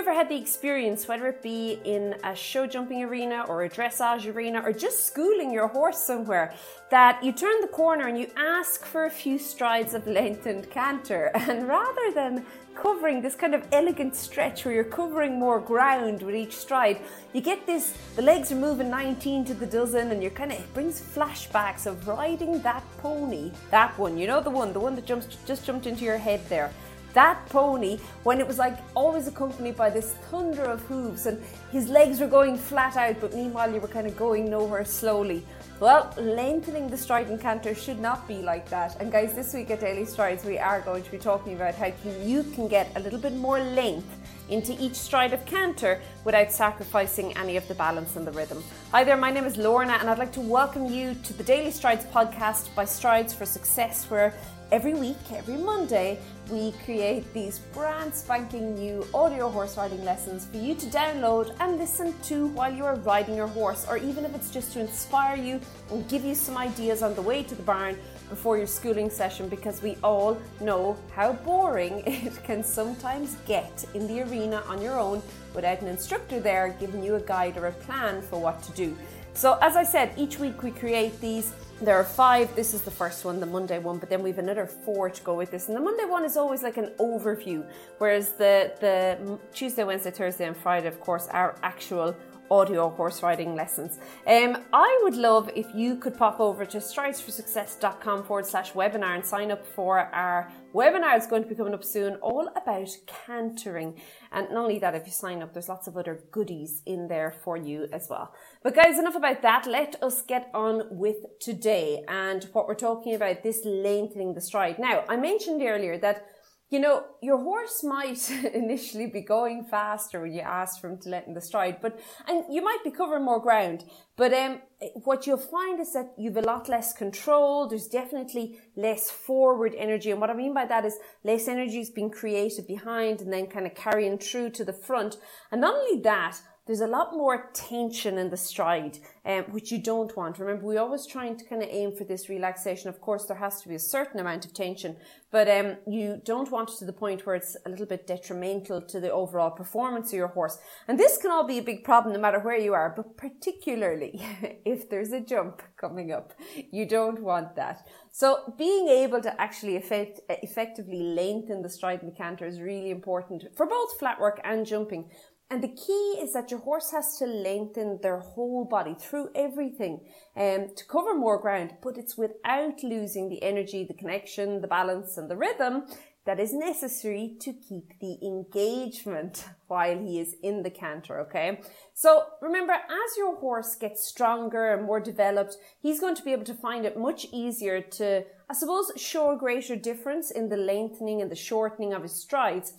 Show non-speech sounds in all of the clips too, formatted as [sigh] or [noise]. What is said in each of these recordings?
ever had the experience, whether it be in a show jumping arena or a dressage arena or just schooling your horse somewhere, that you turn the corner and you ask for a few strides of lengthened canter, [laughs] and rather than covering this kind of elegant stretch where you're covering more ground with each stride. You get this, the legs are moving 19 to the dozen, and you're kind of, it brings flashbacks of riding that pony. That one, you know, the one, the one that jumps, just jumped into your head there. That pony, when it was like always accompanied by this thunder of hooves, and his legs were going flat out, but meanwhile you were kind of going nowhere slowly. Well, lengthening the stride and canter should not be like that. And guys, this week at Daily Strides, we are going to be talking about how you can get a little bit more length into each stride of canter without sacrificing any of the balance and the rhythm. Hi there, my name is Lorna, and I'd like to welcome you to the Daily Strides podcast by Strides for Success, where every week, every Monday, we create these brand spanking new audio horse riding lessons for you to download and listen to while you are riding your horse, or even if it's just to inspire you and give you some ideas on the way to the barn before your schooling session because we all know how boring [laughs] it can sometimes get in the arena on your own without an instructor there giving you a guide or a plan for what to do. So, as I said, each week we create these there are five. This is the first one, the Monday one, but then we have another four to go with this. And the Monday one is always like an overview, whereas the the Tuesday, Wednesday, Thursday, and Friday, of course, are actual audio horse riding lessons. Um, I would love if you could pop over to stridesforsuccess.com forward slash webinar and sign up for our webinar. It's going to be coming up soon, all about cantering. And not only that, if you sign up, there's lots of other goodies in there for you as well. But guys, enough about that. Let us get on with today and what we're talking about this lengthening the stride. Now, I mentioned earlier that you know, your horse might [laughs] initially be going faster when you ask for him to let in the stride, but and you might be covering more ground. But um, what you'll find is that you've a lot less control. There's definitely less forward energy, and what I mean by that is less energy is being created behind and then kind of carrying through to the front. And not only that, there's a lot more tension in the stride, um, which you don't want. Remember, we're always trying to kind of aim for this relaxation. Of course, there has to be a certain amount of tension, but um, you don't want it to the point where it's a little bit detrimental to the overall performance of your horse. And this can all be a big problem no matter where you are, but particularly [laughs] if there's a jump coming up. You don't want that. So being able to actually effect, effectively lengthen the stride and canter is really important for both flat work and jumping. And the key is that your horse has to lengthen their whole body through everything um, to cover more ground, but it's without losing the energy, the connection, the balance, and the rhythm that is necessary to keep the engagement [laughs] while he is in the canter, okay? So remember, as your horse gets stronger and more developed, he's going to be able to find it much easier to, I suppose, show a greater difference in the lengthening and the shortening of his strides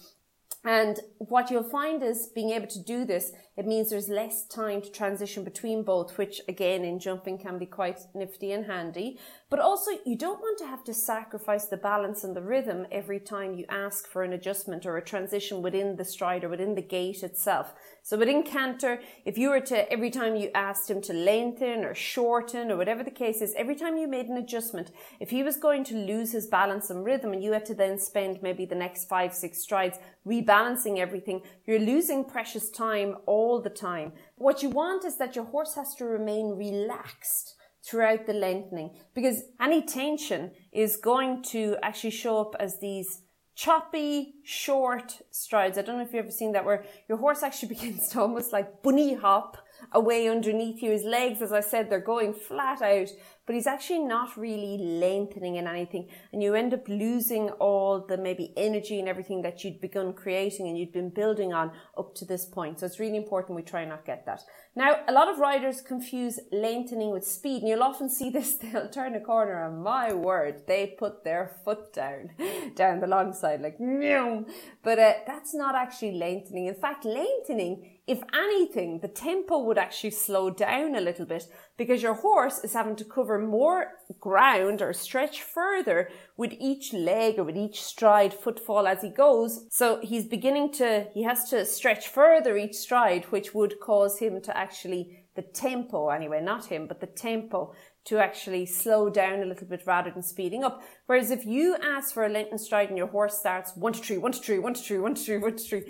and what you'll find is being able to do this, it means there's less time to transition between both, which again in jumping can be quite nifty and handy. But also you don't want to have to sacrifice the balance and the rhythm every time you ask for an adjustment or a transition within the stride or within the gait itself. So within canter, if you were to, every time you asked him to lengthen or shorten or whatever the case is, every time you made an adjustment, if he was going to lose his balance and rhythm and you had to then spend maybe the next five, six strides rebalancing everything, you're losing precious time all the time. What you want is that your horse has to remain relaxed throughout the lengthening because any tension is going to actually show up as these choppy, short strides. I don't know if you've ever seen that where your horse actually [laughs] begins to almost like bunny hop away underneath you. His legs, as I said, they're going flat out, but he's actually not really lengthening in anything. And you end up losing all the maybe energy and everything that you'd begun creating and you'd been building on up to this point. So it's really important we try not get that. Now, a lot of riders confuse lengthening with speed, and you'll often see this. [laughs] They'll turn a corner, and my word, they put their foot down, [laughs] down the long side, like, meow. But uh, that's not actually lengthening. In fact, lengthening if anything, the tempo would actually slow down a little bit because your horse is having to cover more ground or stretch further with each leg or with each stride footfall as he goes. So he's beginning to, he has to stretch further each stride, which would cause him to actually the tempo anyway, not him, but the tempo to actually slow down a little bit rather than speeding up. Whereas if you ask for a lengthened stride and your horse starts one to three, one to three, one to three, one to three, one to three,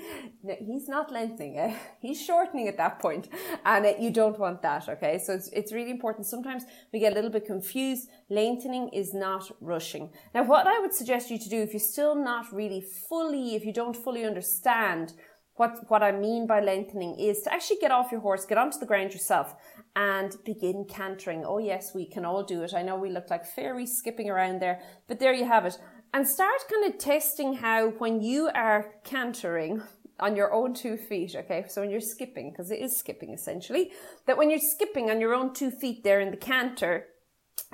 no, he's not lengthening. Eh? [laughs] He's shortening at that point, and uh, you don't want that. Okay, so it's it's really important. Sometimes we get a little bit confused. Lengthening is not rushing. Now, what I would suggest you to do if you're still not really fully, if you don't fully understand what, what I mean by lengthening is to actually get off your horse, get onto the ground yourself and begin cantering. Oh yes, we can all do it. I know we look like fairies skipping around there, but there you have it. And start kind of testing how when you are cantering on your own two feet, okay? So when you're skipping, because it is skipping essentially, that when you're skipping on your own two feet there in the canter,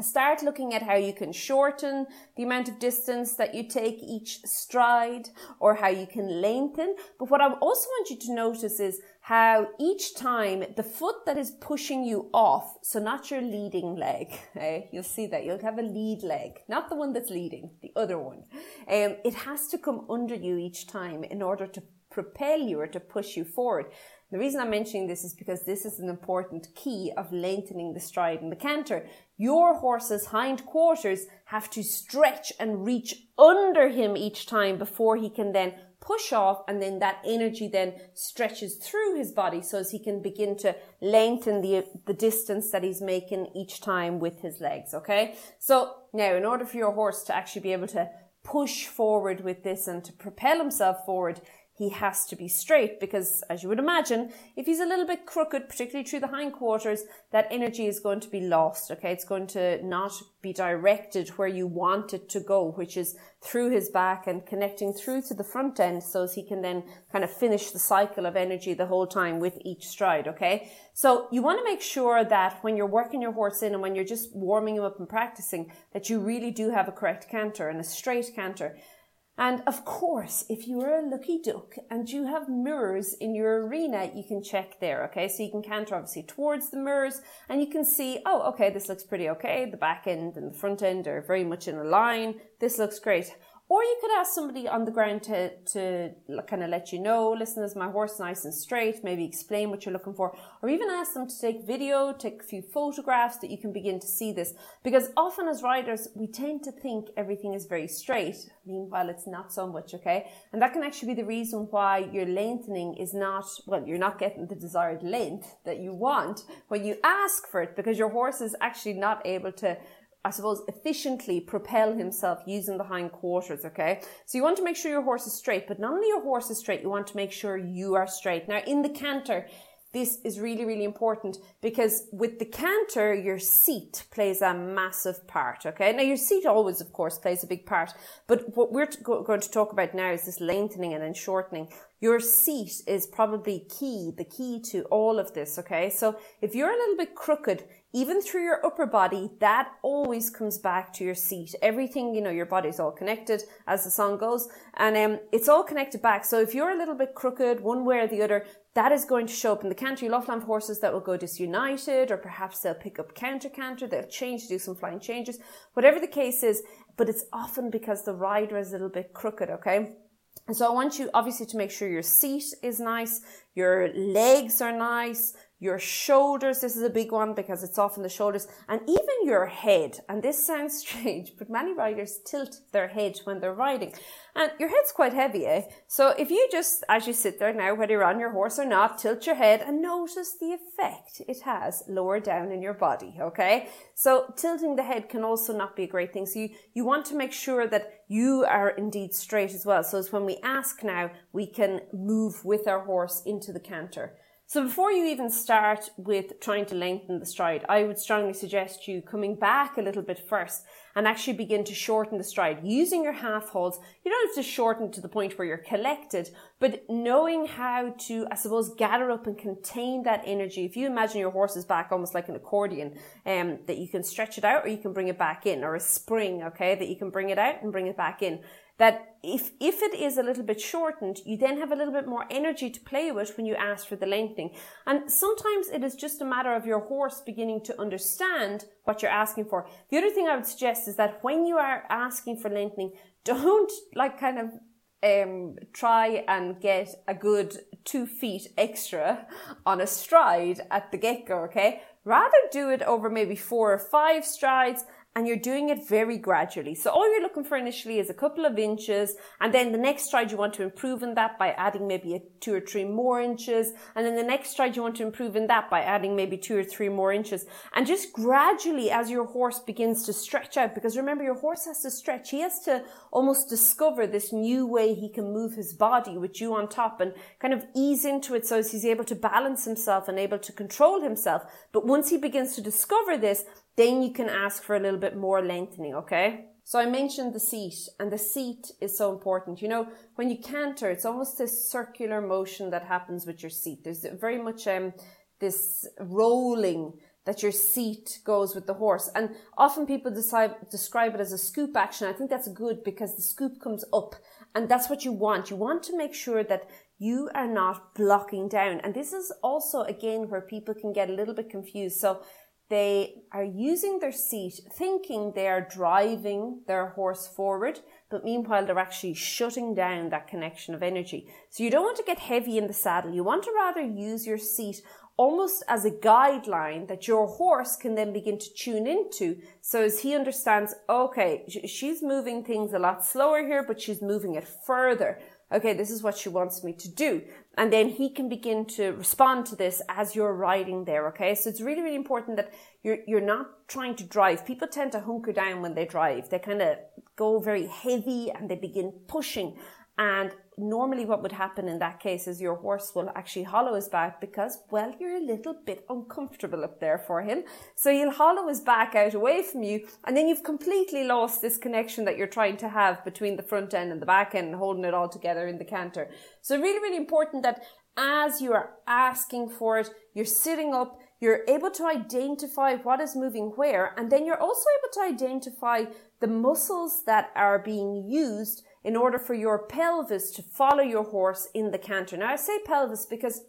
start looking at how you can shorten the amount of distance that you take each stride or how you can lengthen. But what I also want you to notice is how each time the foot that is pushing you off, so not your leading leg, [laughs] eh? you'll see that you'll have a lead leg, not the one that's leading, the other one. Um, it has to come under you each time in order to propel you or to push you forward. The reason I'm mentioning this is because this is an important key of lengthening the stride and the canter. Your horse's hind quarters have to stretch and reach under him each time before he can then push off and then that energy then stretches through his body so as he can begin to lengthen the, the distance that he's making each time with his legs. Okay. So now in order for your horse to actually be able to push forward with this and to propel himself forward, he has to be straight because, as you would imagine, if he's a little bit crooked, particularly through the hindquarters, that energy is going to be lost. Okay, it's going to not be directed where you want it to go, which is through his back and connecting through to the front end so as he can then kind of finish the cycle of energy the whole time with each stride. Okay, so you want to make sure that when you're working your horse in and when you're just warming him up and practicing, that you really do have a correct canter and a straight canter. And of course, if you are a lucky duck and you have mirrors in your arena, you can check there. Okay. So you can canter obviously towards the mirrors and you can see, oh, okay, this looks pretty okay. The back end and the front end are very much in a line. This looks great. Or you could ask somebody on the ground to, to kind of let you know, listen, is my horse nice and straight? Maybe explain what you're looking for. Or even ask them to take video, take a few photographs that you can begin to see this. Because often as riders, we tend to think everything is very straight. Meanwhile, it's not so much, okay? And that can actually be the reason why your lengthening is not, well, you're not getting the desired length that you want when you ask for it because your horse is actually not able to I suppose, efficiently propel himself using the hind quarters, okay? So you want to make sure your horse is straight, but not only your horse is straight, you want to make sure you are straight. Now, in the canter, this is really, really important because with the canter, your seat plays a massive part. Okay. Now your seat always, of course, plays a big part, but what we're going to talk about now is this lengthening and then shortening. Your seat is probably key, the key to all of this. Okay. So if you're a little bit crooked, even through your upper body, that always comes back to your seat. Everything, you know, your body's all connected as the song goes and um, it's all connected back. So if you're a little bit crooked one way or the other, that is going to show up in the canter. You'll often have horses that will go disunited or perhaps they'll pick up canter canter, they'll change, to do some flying changes, whatever the case is, but it's often because the rider is a little bit crooked, okay? And so I want you obviously to make sure your seat is nice, your legs are nice, your shoulders, this is a big one because it's often the shoulders, and even your head. And this sounds [laughs] strange, but many riders tilt their head when they're riding. And your head's quite heavy, eh? So if you just, as you sit there now, whether you're on your horse or not, tilt your head and notice the effect it has lower down in your body, okay? So tilting the head can also not be a great thing. So you, you want to make sure that you are indeed straight as well. So as when we ask now, we can move with our horse into the canter. So before you even start with trying to lengthen the stride, I would strongly suggest you coming back a little bit first and actually begin to shorten the stride using your half halts. You don't have to shorten to the point where you're collected, but knowing how to, I suppose, gather up and contain that energy. If you imagine your horse's back almost like an accordion, um, that you can stretch it out or you can bring it back in, or a spring, okay, that you can bring it out and bring it back in that if, if it is a little bit shortened, you then have a little bit more energy to play with when you ask for the lengthening. And sometimes it is just a matter of your horse beginning to understand what you're asking for. The other thing I would suggest is that when you are asking for lengthening, [laughs] don't like kind of um, try and get a good two feet extra on a stride at the get go, okay? rather do it over maybe four or five strides and you're doing it very gradually. So all you're looking for initially is a couple of inches, and then the next stride you want to improve in that by adding maybe a two or three more inches, and then the next stride you want to improve in that by adding maybe two or three more inches, and just gradually as your horse begins to stretch out, because remember your horse has to stretch, he has to almost discover this new way he can move his body with you on top and kind of ease into it so as he's able to balance himself and able to control himself. But once he begins to discover this, then you can ask for a little bit more lengthening, okay? So I mentioned the seat, and the seat is so important. You know, when you canter, it's almost this circular motion that happens with your seat. There's very much um, this rolling that your seat goes with the horse. And often people decide, describe it as a scoop action. I think that's good because the scoop comes up and that's what you want. You want to make sure that you are not blocking down. And this is also again where people can get a little bit confused. So they are using their seat thinking they are driving their horse forward, but meanwhile they're actually shutting down that connection of energy. So you don't want to get heavy in the saddle. You want to rather use your seat almost as a guideline that your horse can then begin to tune into. So as he understands, okay, she's moving things a lot slower here, but she's moving it further okay, this is what she wants me to do. And then he can begin to respond to this as you're riding there, okay? So it's really, really important that you're, you're not trying to drive. People tend to hunker down when they drive. They kind of go very heavy and they begin pushing. And normally what would happen in that case is your horse will actually hollow his back because, well, you're a little bit uncomfortable up there for him. So he'll hollow his back out away from you and then you've completely lost this connection that you're trying to have between the front end and the back end holding it all together in the canter. So really, really important that as you are asking for it, you're sitting up, you're able to identify what is moving where, and then you're also able to identify the muscles that are being used in order for your pelvis to follow your horse in the canter. Now I say pelvis because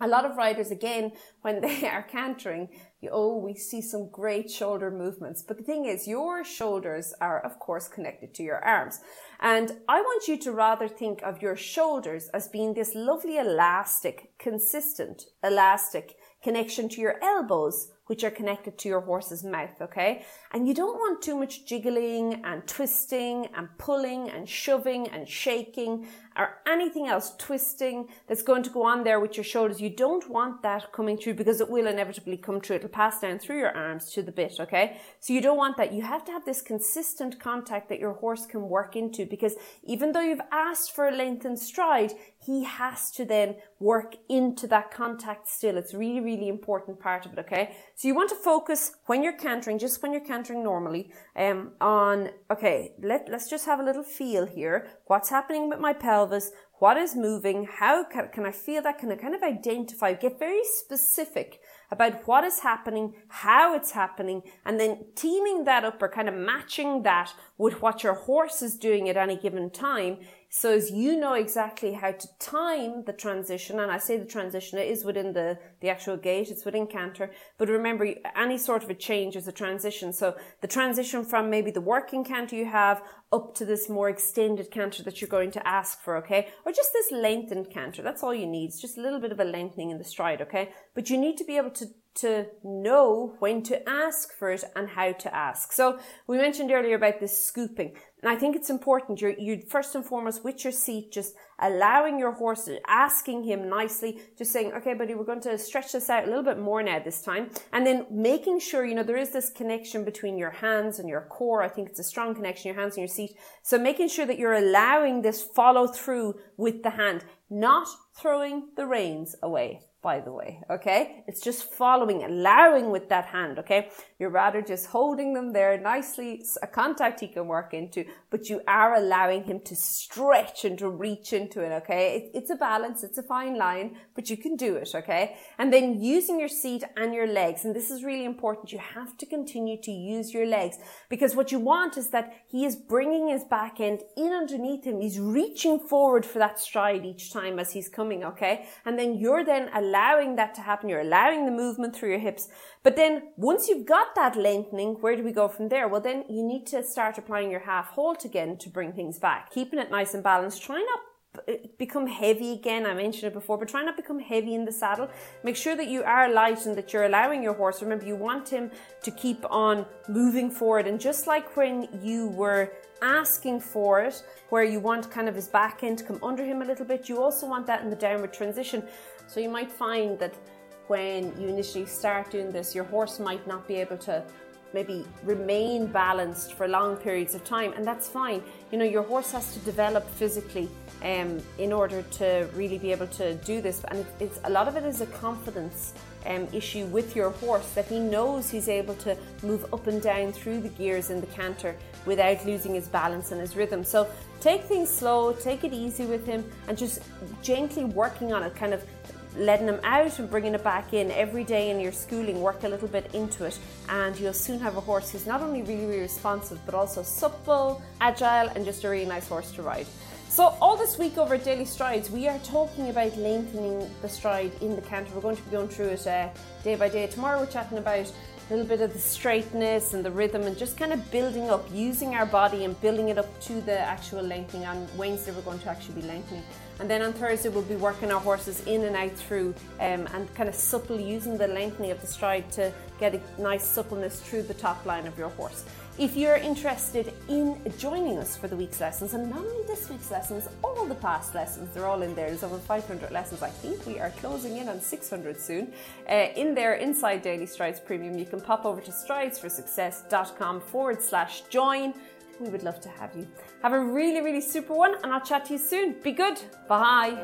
a lot of riders, again, [laughs] when they are cantering, you, oh, we see some great shoulder movements. But the thing is, your shoulders are, of course, connected to your arms. And I want you to rather think of your shoulders as being this lovely elastic, consistent, elastic connection to your elbows which are connected to your horse's mouth, okay? And you don't want too much jiggling and twisting and pulling and shoving and shaking or anything else twisting that's going to go on there with your shoulders. You don't want that coming through because it will inevitably come through. It'll pass down through your arms to the bit, okay? So you don't want that. You have to have this consistent contact that your horse can work into because even though you've asked for a lengthened stride, he has to then work into that contact still. It's really, really important part of it, okay? So you want to focus when you're cantering, just when you're cantering normally, um, on, okay, let, let's just have a little feel here. What's happening with my pelvis? What is moving? How can, can I feel that? Can I kind of identify, get very specific about what is happening, how it's happening, and then teaming that up or kind of matching that with what your horse is doing at any given time so as you know exactly how to time the transition, and I say the transition it is within the, the actual gait, it's within canter, but remember any sort of a change is a transition. So the transition from maybe the working canter you have up to this more extended canter that you're going to ask for, okay? Or just this lengthened canter. That's all you need. It's just a little bit of a lengthening in the stride, okay? But you need to be able to to know when to ask for it and how to ask. So we mentioned earlier about this scooping. And I think it's important. You're, you first and foremost with your seat, just allowing your horse, asking him nicely, just saying, okay, buddy, we're going to stretch this out a little bit more now this time. And then making sure, you know, there is this connection between your hands and your core. I think it's a strong connection, your hands and your seat. So making sure that you're allowing this follow through with the hand, not throwing the reins away by the way, okay? It's just following, allowing with that hand, okay? You're rather just holding them there nicely, a contact he can work into, but you are allowing him to stretch and to reach into it, okay? it's a balance, it's a fine line, but you can do it, okay? And then using your seat and your legs, and this is really important, you have to continue to use your legs because what you want is that he is bringing his back end in underneath him. He's reaching forward for that stride each time as he's coming, okay? And then you're then allowing allowing that to happen. You're allowing the movement through your hips. But then once you've got that lengthening, where do we go from there? Well, then you need to start applying your half halt again to bring things back, keeping it nice and balanced. Try not uh, become heavy again. I mentioned it before, but try not become heavy in the saddle. Make sure that you are light and that you're allowing your horse. Remember, you want him to keep on moving forward. And just like when you were asking for it, where you want kind of his back end to come under him a little bit, you also want that in the downward transition. So you might find that when you initially start doing this, your horse might not be able to maybe remain balanced for long periods of time, and that's fine. You know, your horse has to develop physically um, in order to really be able to do this, and it's a lot of it is a confidence um, issue with your horse that he knows he's able to move up and down through the gears in the canter without losing his balance and his rhythm. So take things slow, take it easy with him, and just gently working on it, kind of letting them out and bringing it back in every day in your schooling, work a little bit into it, and you'll soon have a horse who's not only really, really responsive but also supple, agile, and just a really nice horse to ride. So, all this week over at Daily Strides, we are talking about lengthening the stride in the canter. We're going to be going through it uh, day by day. Tomorrow, we're chatting about a little bit of the straightness and the rhythm and just kind of building up, using our body and building it up to the actual lengthening. On Wednesday, we're going to actually be lengthening. And then on Thursday, we'll be working our horses in and out through um, and kind of supple, using the lengthening of the stride to get a nice suppleness through the top line of your horse. If you're interested in joining us for the week's lessons, and not only this week's lessons, all the past lessons, they're all in there. There's over 500 lessons, I think. We are closing in on 600 soon. Uh, in there, inside Daily Strides Premium, you can pop over to stridesforsuccess.com forward slash join. We would love to have you. Have a really, really super one, and I'll chat to you soon. Be good. Bye.